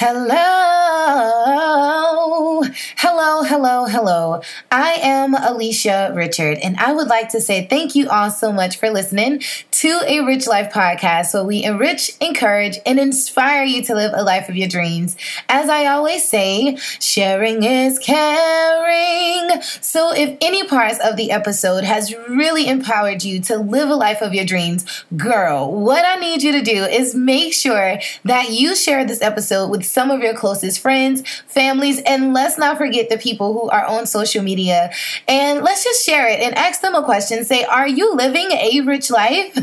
Hello, hello, hello. I am Alisha Richard, and I would like to say thank you all so much for listening to a Rich Life podcast where we enrich, encourage, and inspire you to live a life of your dreams. As I always say, sharing is caring. So if any parts of the episode has really empowered you to live a life of your dreams, girl, what I need you to do is make sure that you share this episode with some of your closest friends, families, and let's not forget the people who are on social media. And let's just share it and ask them a question. Say, Are you living a rich life?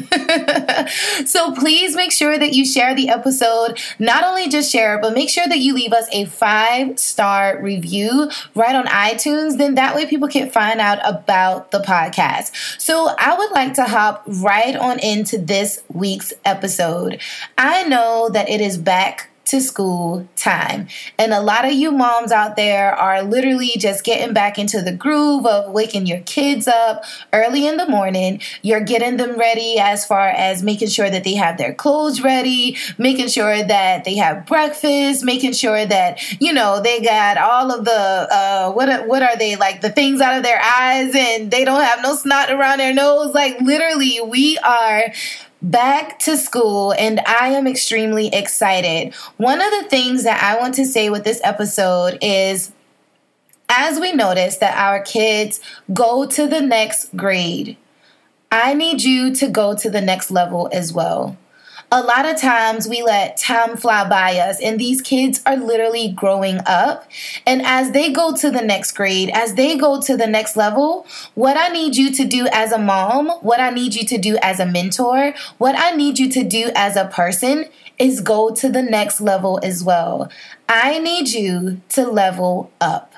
so please make sure that you share the episode. Not only just share it, but make sure that you leave us a five star review right on iTunes. Then that way people can find out about the podcast. So I would like to hop right on into this week's episode. I know that it is back to school time. And a lot of you moms out there are literally just getting back into the groove of waking your kids up early in the morning. You're getting them ready as far as making sure that they have their clothes ready, making sure that they have breakfast, making sure that, you know, they got all of the, uh, what, what are they like, the things out of their eyes and they don't have no snot around their nose. Like literally, we are back to school and I am extremely excited. One of the things that I want to say with this episode is as we notice that our kids go to the next grade, I need you to go to the next level as well a lot of times we let time fly by us, and these kids are literally growing up. And as they go to the next grade, as they go to the next level, what I need you to do as a mom, what I need you to do as a mentor, what I need you to do as a person is go to the next level as well. I need you to level up.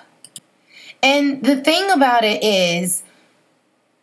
And the thing about it is,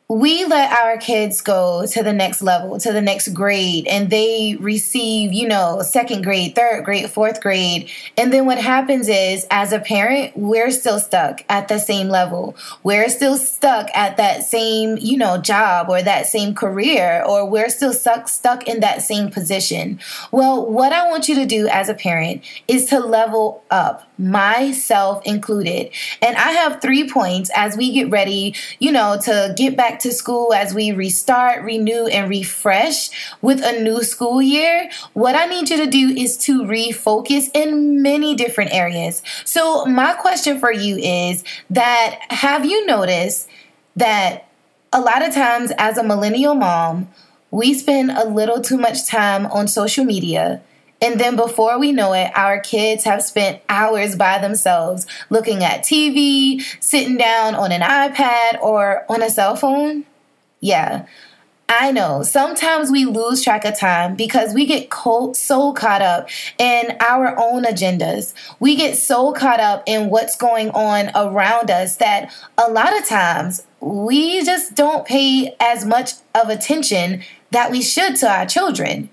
we let our kids go to the next level, to the next grade, and they receive, you know, second grade, third grade, fourth grade. And then what happens is, as a parent, we're still stuck at the same level. We're still stuck at that same, you know, job or that same career, or we're still stuck, stuck in that same position. Well, what I want you to do as a parent is to level up, myself included. And I have three points as we get ready, you know, to get back to school as we restart, renew, and refresh with a new school year, what I need you to do is to refocus in many different areas. So, my question for you is that have you noticed that a lot of times as a millennial mom, we spend a little too much time on social media and then before we know it, our kids have spent hours by themselves looking at TV, sitting down on an iPad or on a cell phone. Yeah. I know sometimes we lose track of time because we get so caught up in our own agendas. We get so caught up in what's going on around us that a lot of times we just don't pay as much of attention that we should to our children.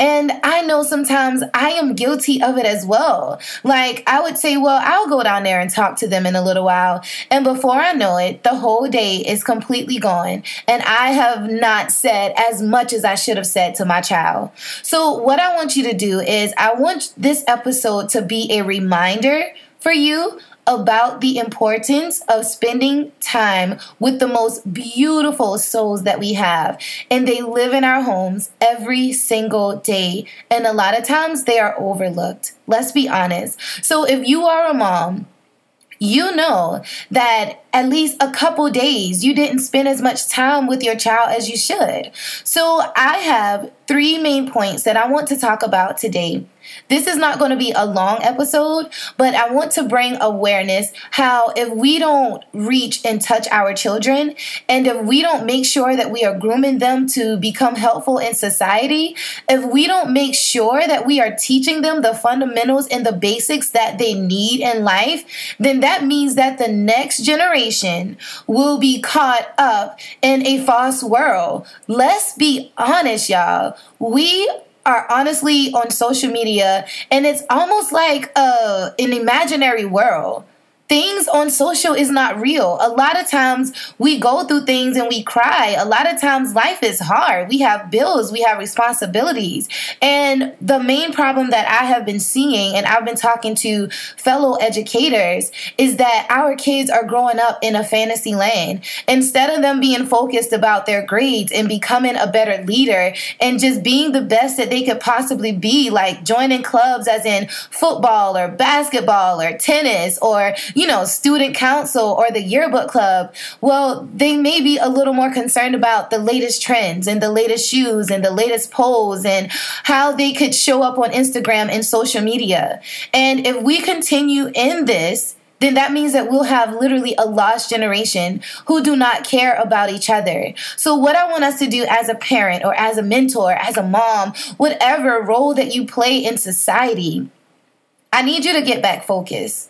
And I know sometimes I am guilty of it as well. Like I would say, well, I'll go down there and talk to them in a little while. And before I know it, the whole day is completely gone. And I have not said as much as I should have said to my child. So what I want you to do is I want this episode to be a reminder for you about the importance of spending time with the most beautiful souls that we have. And they live in our homes every single day. And a lot of times they are overlooked. Let's be honest. So if you are a mom, you know that at least a couple days you didn't spend as much time with your child as you should. So I have three main points that I want to talk about today this is not going to be a long episode, but I want to bring awareness how if we don't reach and touch our children, and if we don't make sure that we are grooming them to become helpful in society, if we don't make sure that we are teaching them the fundamentals and the basics that they need in life, then that means that the next generation will be caught up in a false world. Let's be honest, y'all. We are honestly on social media and it's almost like uh, an imaginary world things on social is not real. A lot of times we go through things and we cry. A lot of times life is hard. We have bills, we have responsibilities. And the main problem that I have been seeing, and I've been talking to fellow educators, is that our kids are growing up in a fantasy land. Instead of them being focused about their grades and becoming a better leader and just being the best that they could possibly be, like joining clubs as in football or basketball or tennis or, you know, student council or the yearbook club, well, they may be a little more concerned about the latest trends and the latest shoes and the latest polls and how they could show up on Instagram and social media. And if we continue in this, then that means that we'll have literally a lost generation who do not care about each other. So, what I want us to do as a parent or as a mentor, as a mom, whatever role that you play in society, I need you to get back focused.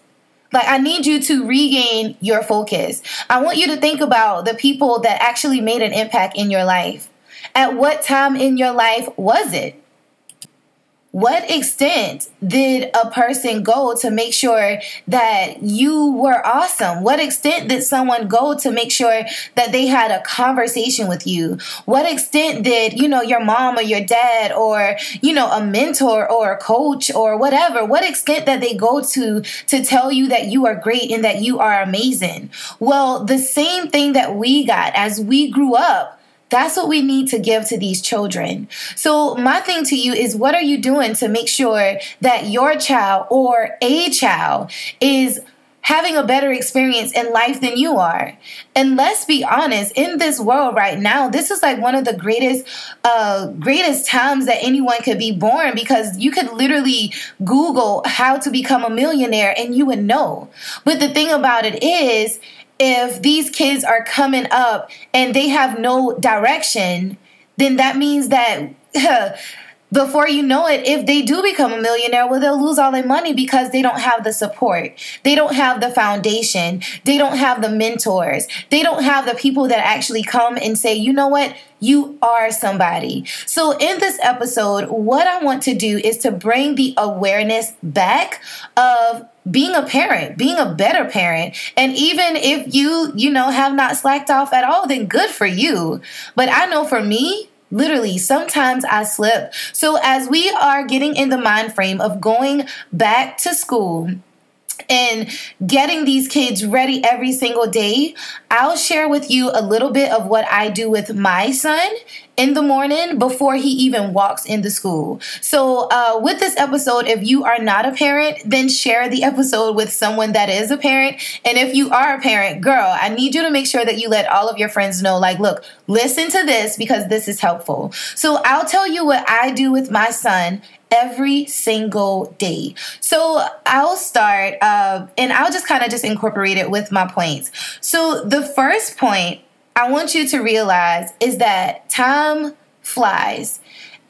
Like, I need you to regain your focus. I want you to think about the people that actually made an impact in your life. At what time in your life was it? What extent did a person go to make sure that you were awesome? What extent did someone go to make sure that they had a conversation with you? What extent did, you know, your mom or your dad or, you know, a mentor or a coach or whatever, what extent that they go to to tell you that you are great and that you are amazing? Well, the same thing that we got as we grew up that's what we need to give to these children. So, my thing to you is what are you doing to make sure that your child or a child is having a better experience in life than you are. And let's be honest, in this world right now, this is like one of the greatest uh greatest times that anyone could be born because you could literally Google how to become a millionaire and you would know. But the thing about it is if these kids are coming up and they have no direction, then that means that before you know it, if they do become a millionaire, well, they'll lose all their money because they don't have the support. They don't have the foundation. They don't have the mentors. They don't have the people that actually come and say, you know what? You are somebody. So, in this episode, what I want to do is to bring the awareness back of being a parent, being a better parent. And even if you, you know, have not slacked off at all, then good for you. But I know for me, Literally, sometimes I slip. So, as we are getting in the mind frame of going back to school, and getting these kids ready every single day, I'll share with you a little bit of what I do with my son in the morning before he even walks into school. So, uh, with this episode, if you are not a parent, then share the episode with someone that is a parent. And if you are a parent, girl, I need you to make sure that you let all of your friends know, like, look, listen to this because this is helpful. So, I'll tell you what I do with my son every single day. So I'll start, uh, and I'll just kind of just incorporate it with my points. So the first point I want you to realize is that time flies.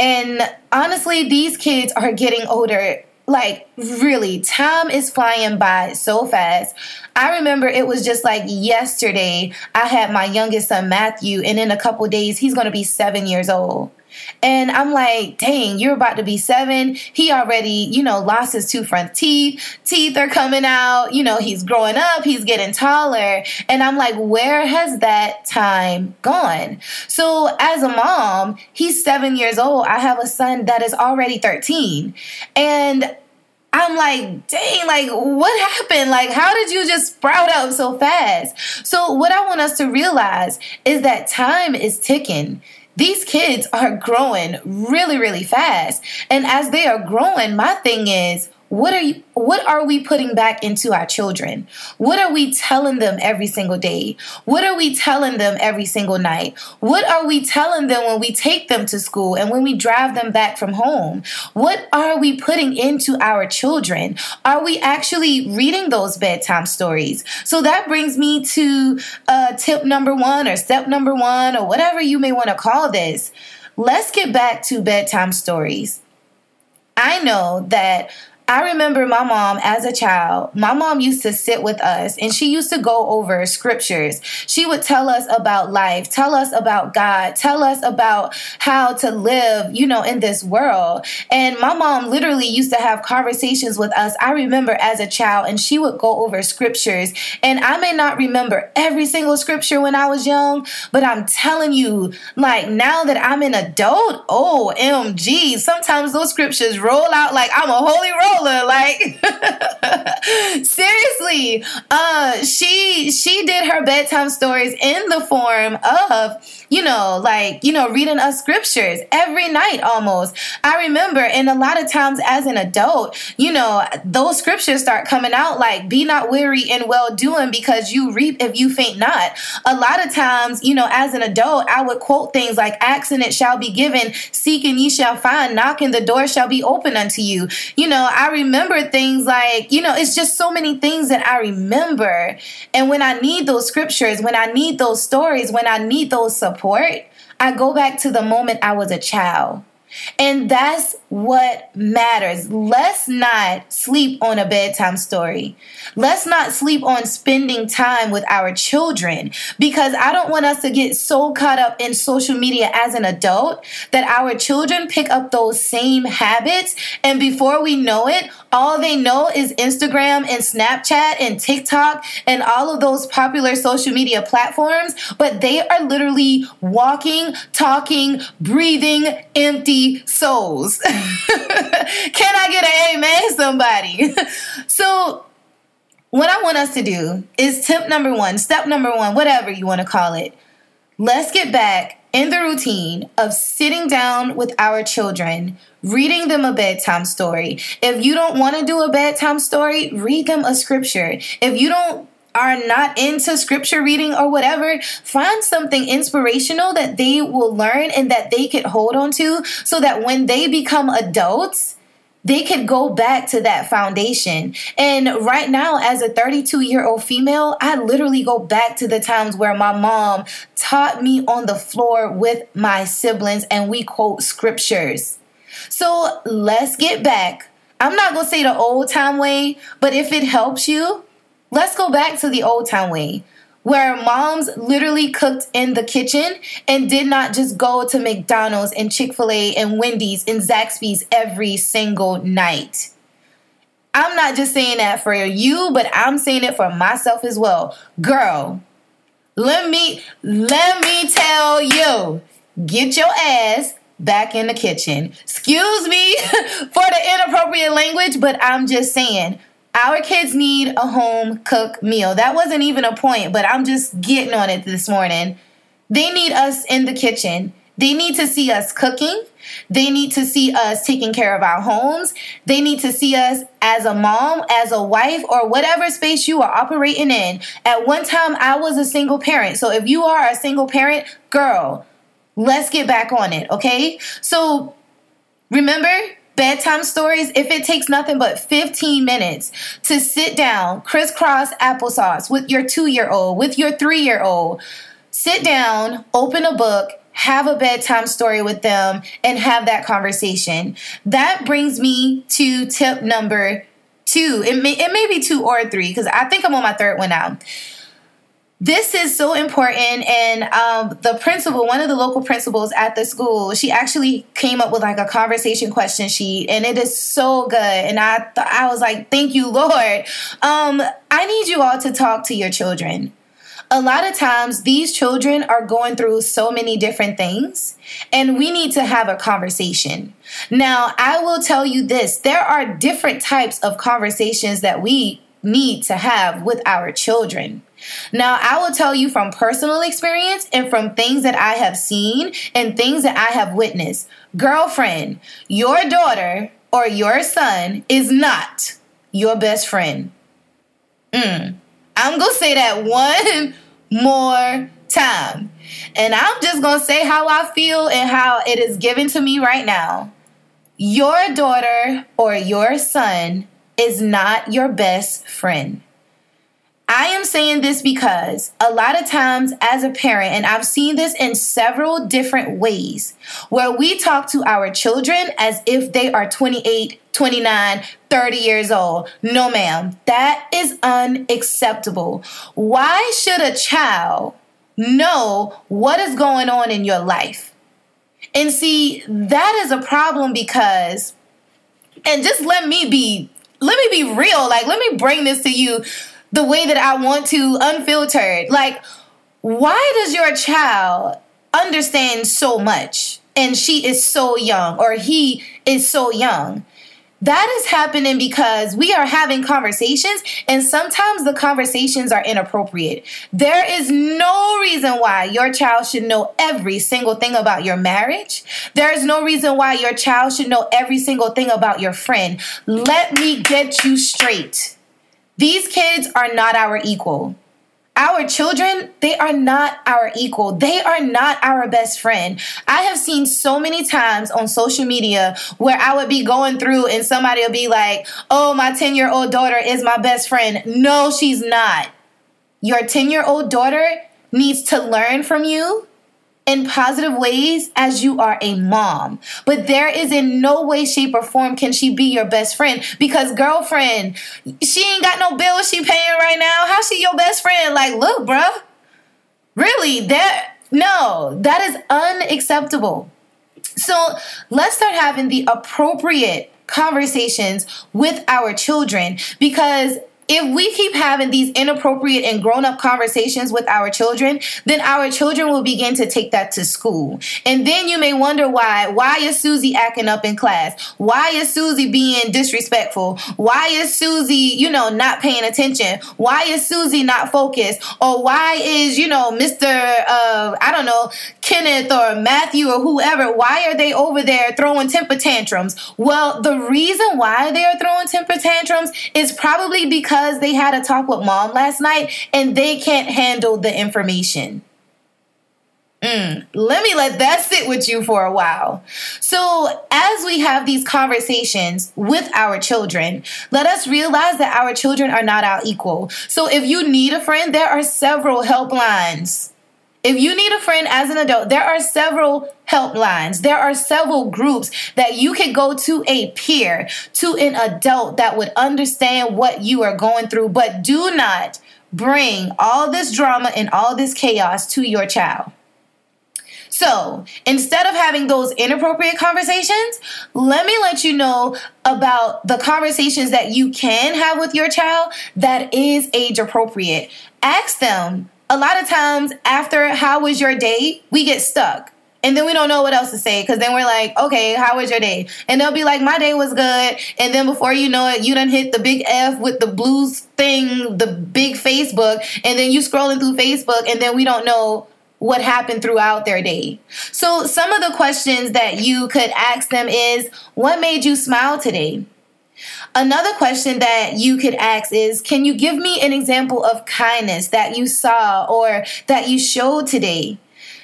And honestly, these kids are getting older. Like, really, time is flying by so fast. I remember it was just like yesterday, I had my youngest son, Matthew, and in a couple days, he's gonna be seven years old. And I'm like, dang, you're about to be seven. He already, you know, lost his two front teeth. Teeth are coming out. You know, he's growing up. He's getting taller. And I'm like, where has that time gone? So as a mom, he's seven years old. I have a son that is already 13. And I'm like, dang, like, what happened? Like, how did you just sprout up so fast? So, what I want us to realize is that time is ticking these kids are growing really, really fast. And as they are growing, my thing is, what are you what are we putting back into our children? What are we telling them every single day? What are we telling them every single night? What are we telling them when we take them to school and when we drive them back from home? What are we putting into our children? Are we actually reading those bedtime stories? So that brings me to uh, tip number one or step number one or whatever you may want to call this. Let's get back to bedtime stories. I know that I remember my mom as a child, my mom used to sit with us and she used to go over scriptures. She would tell us about life, tell us about God, tell us about how to live, you know, in this world. And my mom literally used to have conversations with us. I remember as a child, and she would go over scriptures. And I may not remember every single scripture when I was young, but I'm telling you, like now that I'm an adult, oh, MG, sometimes those scriptures roll out like I'm a holy roller. Like, seriously, uh, she she did her bedtime stories in the form of you know, like, you know, reading us scriptures every night almost. I remember, and a lot of times as an adult, you know, those scriptures start coming out like, be not weary in well doing because you reap if you faint not. A lot of times, you know, as an adult, I would quote things like, ask and it shall be given, seek and ye shall find, knock and the door shall be open unto you. You know, I remember things like, you know, it's just so many things that I remember. And when I need those scriptures, when I need those stories, when I need those support, I go back to the moment I was a child. And that's what matters. Let's not sleep on a bedtime story. Let's not sleep on spending time with our children because I don't want us to get so caught up in social media as an adult that our children pick up those same habits. And before we know it, all they know is Instagram and Snapchat and TikTok and all of those popular social media platforms. But they are literally walking, talking, breathing empty souls. Can I get an amen, somebody? so, what I want us to do is tip number one, step number one, whatever you want to call it. Let's get back in the routine of sitting down with our children, reading them a bedtime story. If you don't want to do a bedtime story, read them a scripture. If you don't are not into scripture reading or whatever, find something inspirational that they will learn and that they could hold on to so that when they become adults, they could go back to that foundation. And right now, as a 32 year old female, I literally go back to the times where my mom taught me on the floor with my siblings and we quote scriptures. So let's get back. I'm not to say the old time way, but if it helps you, Let's go back to the old town way where moms literally cooked in the kitchen and did not just go to McDonald's and Chick fil A and Wendy's and Zaxby's every single night. I'm not just saying that for you, but I'm saying it for myself as well. Girl, let me let me tell you, get your ass back in the kitchen. Excuse me for the inappropriate language, but I'm just saying our kids need a home cooked meal. That wasn't even a point, but I'm just getting on it this morning. They need us in the kitchen. They need to see us cooking. They need to see us taking care of our homes. They need to see us as a mom, as a wife, or whatever space you are operating in. At one time, I was a single parent. So if you are a single parent, girl, let's get back on it, okay? So remember, bedtime stories, if it takes nothing but 15 minutes to sit down, crisscross applesauce with your two year old, with your three year old, sit down, open a book, have a bedtime story with them, and have that conversation. That brings me to tip number two. It may, it may be two or three because I think I'm on my third one now this is so important and um, the principal one of the local principals at the school she actually came up with like a conversation question sheet and it is so good and i th- i was like thank you lord. Um, i need you all to talk to your children. A lot of times these children are going through so many different things and we need to have a conversation. Now i will tell you this there are different types of conversations that we need to have with our children now, I will tell you from personal experience and from things that I have seen and things that I have witnessed. Girlfriend, your daughter or your son is not your best friend. Mm. I'm going to say that one more time. And I'm just going to say how I feel and how it is given to me right now. Your daughter or your son is not your best friend. I am saying this because a lot of times as a parent, and I've seen this in several different ways, where we talk to our children as if they are 28, 29, 30 years old. No, ma'am, that is unacceptable. Why should a child know what is going on in your life? And see, that is a problem because, and just let me be, let me be real. Like, let me bring this to you the way that I want to, unfiltered. Like, why does your child understand so much and she is so young or he is so young? That is happening because we are having conversations and sometimes the conversations are inappropriate. There is no reason why your child should know every single thing about your marriage. There is no reason why your child should know every single thing about your friend. Let me get you straight. These kids are not our equal. Our children, they are not our equal. They are not our best friend. I have seen so many times on social media where I would be going through and somebody will be like, oh, my 10 year old daughter is my best friend. No, she's not. Your 10 year old daughter needs to learn from you in positive ways as you are a mom. But there is in no way, shape, or form can she be your best friend because girlfriend, she ain't got no bills she paying right now. How's she your best friend? Like, look, bruh. Really, that no, that is unacceptable. So let's start having the appropriate conversations with our children because if we keep having these inappropriate and grown up conversations with our children, then our children will begin to take that to school. And then you may wonder why. Why is Susie acting up in class? Why is Susie being disrespectful? Why is Susie, you know, not paying attention? Why is Susie not focused? Or why is, you know, Mr. Uh, I don't know, Kenneth or Matthew or whoever, why are they over there throwing temper tantrums? Well, the reason why they are throwing temper tantrums is probably because because they had a talk with mom last night and they can't handle the information. Mm, let me let that sit with you for a while. So, as we have these conversations with our children, let us realize that our children are not our equal. So, if you need a friend, there are several helplines if you need a friend as an adult, there are several helplines. There are several groups that you could go to a peer, to an adult that would understand what you are going through, but do not bring all this drama and all this chaos to your child. So instead of having those inappropriate conversations, let me let you know about the conversations that you can have with your child that is age appropriate. Ask them a lot of times after how was your day, we get stuck. And then we don't know what else to say because then we're like, okay, how was your day? And they'll be like, my day was good. And then before you know it, you done hit the big F with the blues thing, the big Facebook. And then you scrolling through Facebook and then we don't know what happened throughout their day. So some of the questions that you could ask them is, what made you smile today? Another question that you could ask is Can you give me an example of kindness that you saw or that you showed today?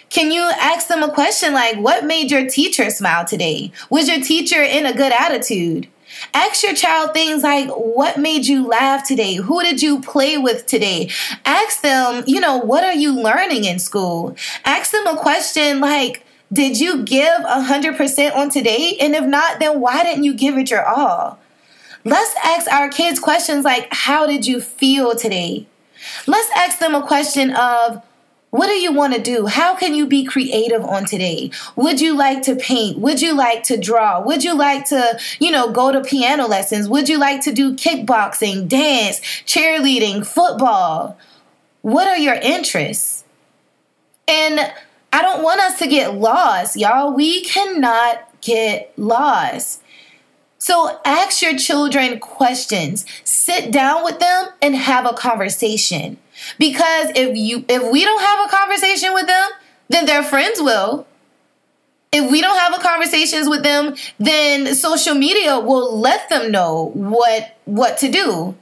Can you ask them a question like, What made your teacher smile today? Was your teacher in a good attitude? Ask your child things like, What made you laugh today? Who did you play with today? Ask them, you know, what are you learning in school? Ask them a question like, Did you give 100% on today? And if not, then why didn't you give it your all? Let's ask our kids questions like, How did you feel today? Let's ask them a question of, what do you want to do? How can you be creative on today? Would you like to paint? Would you like to draw? Would you like to, you know, go to piano lessons? Would you like to do kickboxing, dance, cheerleading, football? What are your interests? And I don't want us to get lost, y'all. We cannot get lost. So ask your children questions. Sit down with them and have a conversation. Because if you if we don't have a conversation with them, then their friends will. If we don't have a conversations with them, then social media will let them know what what to do.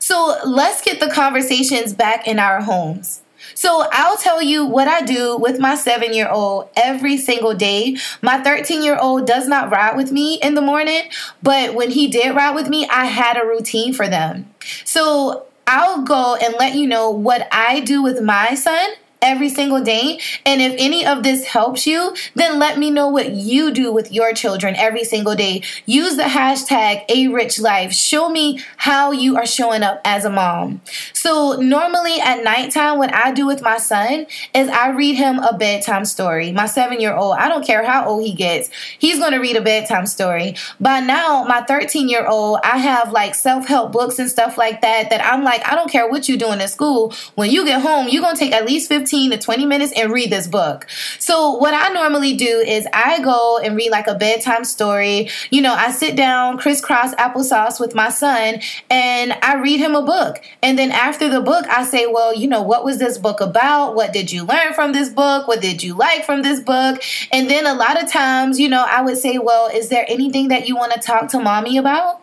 So let's get the conversations back in our homes. So I'll tell you what I do with my seven year old every single day. My 13 year old does not ride with me in the morning, but when he did ride with me, I had a routine for them. So I'll go and let you know what I do with my son every single day. And if any of this helps you, then let me know what you do with your children every single day. Use the hashtag a rich life. Show me how you are showing up as a mom. So normally at nighttime, what I do with my son is I read him a bedtime story. My seven year old, I don't care how old he gets, he's going to read a bedtime story. By now, my 13 year old, I have like self help books and stuff like that that I'm like, I don't care what you're doing in school. When you get home, you're going to take at least 15 15 to 20 minutes and read this book. So, what I normally do is I go and read like a bedtime story. You know, I sit down, crisscross applesauce with my son, and I read him a book. And then after the book, I say, Well, you know, what was this book about? What did you learn from this book? What did you like from this book? And then a lot of times, you know, I would say, Well, is there anything that you want to talk to mommy about?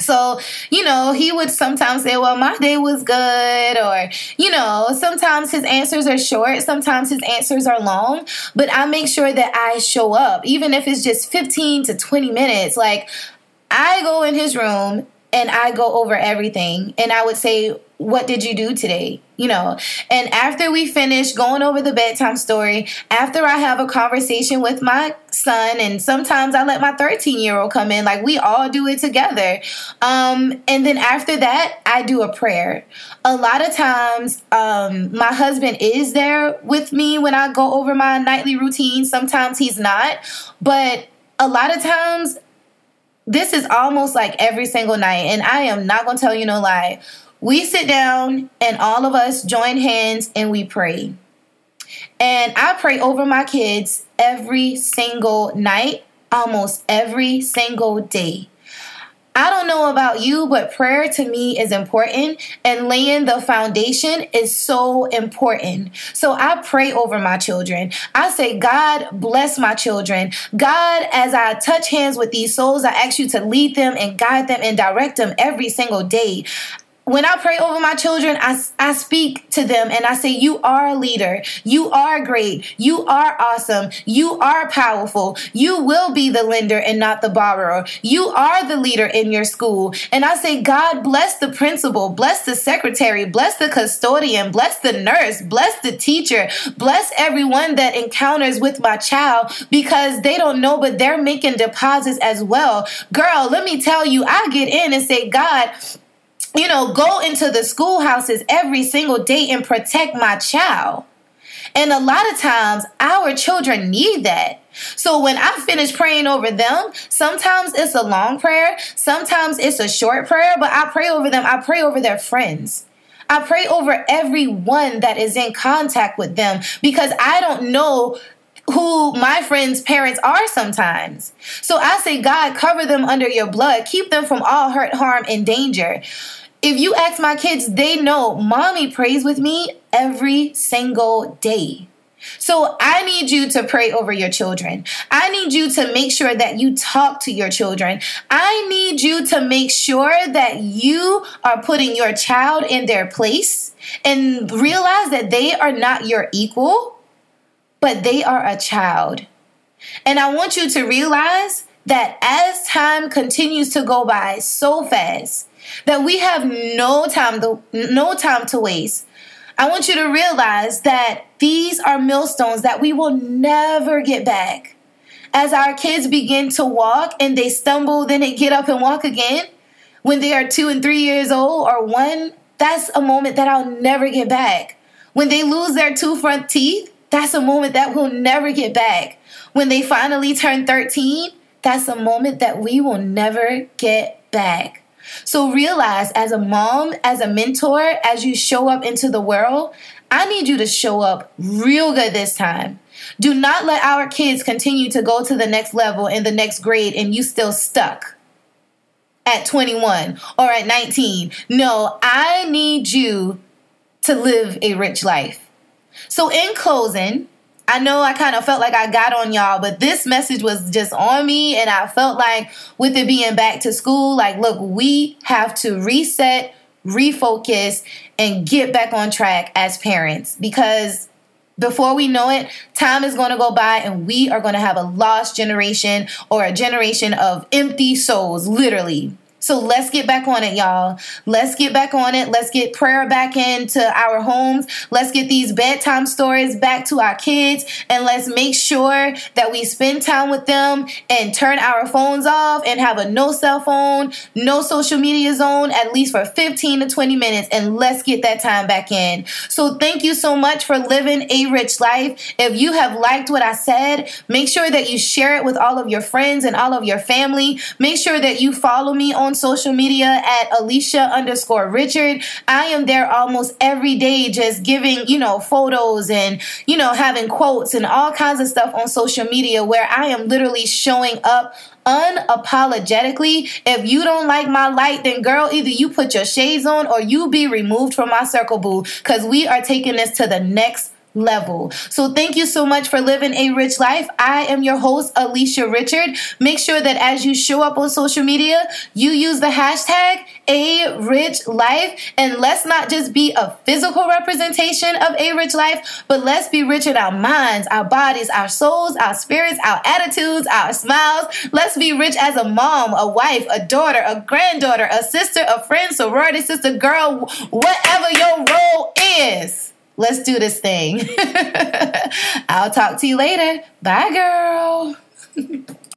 So, you know, he would sometimes say, Well, my day was good, or, you know, sometimes his answers are short, sometimes his answers are long, but I make sure that I show up, even if it's just 15 to 20 minutes. Like, I go in his room and I go over everything, and I would say, what did you do today? You know, and after we finish going over the bedtime story, after I have a conversation with my son, and sometimes I let my 13 year old come in, like we all do it together. Um, and then after that, I do a prayer. A lot of times, um, my husband is there with me when I go over my nightly routine. Sometimes he's not, but a lot of times, this is almost like every single night, and I am not gonna tell you no lie we sit down and all of us join hands and we pray. And I pray over my kids every single night, almost every single day. I don't know about you, but prayer to me is important and laying the foundation is so important. So I pray over my children. I say, God, bless my children. God, as I touch hands with these souls, I ask you to lead them and guide them and direct them every single day when I pray over my children, I, I speak to them and I say, You are a leader. You are great. You are awesome. You are powerful. You will be the lender and not the borrower. You are the leader in your school. And I say, God, bless the principal, bless the secretary, bless the custodian, bless the nurse, bless the teacher, bless everyone that encounters with my child because they don't know, but they're making deposits as well. Girl, let me tell you, I get in and say, God, you know, go into the schoolhouses every single day and protect my child. And a lot of times, our children need that. So when I finish praying over them, sometimes it's a long prayer, sometimes it's a short prayer, but I pray over them. I pray over their friends. I pray over everyone that is in contact with them because I don't know who my friends' parents are sometimes. So I say, God, cover them under your blood, keep them from all hurt, harm, and danger if you ask my kids, they know mommy prays with me every single day. So I need you to pray over your children. I need you to make sure that you talk to your children. I need you to make sure that you are putting your child in their place and realize that they are not your equal, but they are a child. And I want you to realize that as time continues to go by so fast, that we have no time to, no time to waste. I want you to realize that these are millstones that we will never get back. As our kids begin to walk and they stumble, then they get up and walk again, when they are two and three years old or one, that's a moment that I'll never get back. When they lose their two front teeth, that's a moment that we'll never get back. When they finally turn 13, that's a moment that we will never get back. So realize as a mom, as a mentor, as you show up into the world, I need you to show up real good this time. Do not let our kids continue to go to the next level in the next grade and you still stuck at 21 or at 19. No, I need you to live a rich life. So, in closing, I know I kind of felt like I got on y'all, but this message was just on me. And I felt like with it being back to school, like, look, we have to reset, refocus, and get back on track as parents because before we know it, time is going to go by and we are going to have a lost generation or a generation of empty souls, literally. So let's get back on it, y'all. Let's get back on it. Let's get prayer back into our homes. Let's get these bedtime stories back to our kids. And let's make sure that we spend time with them and turn our phones off and have a no cell phone, no social media zone, at least for 15 to 20 minutes. And let's get that time back in. So thank you so much for living a rich life. If you have liked what I said, make sure that you share it with all of your friends and all of your family. Make sure that you follow me on on social media at Alisha underscore Richard. I am there almost every day just giving, you know, photos and, you know, having quotes and all kinds of stuff on social media where I am literally showing up unapologetically. If you don't like my light, then girl, either you put your shades on or you be removed from my circle, boo, because we are taking this to the next level. So thank you so much for living a rich life. I am your host, Alisha Richard. Make sure that as you show up on social media, you use the hashtag a rich life. And let's not just be a physical representation of a rich life, but let's be rich in our minds, our bodies, our souls, our spirits, our attitudes, our smiles. Let's be rich as a mom, a wife, a daughter, a granddaughter, a sister, a friend, sorority sister, girl, whatever your role is. Let's do this thing. I'll talk to you later. Bye, girl.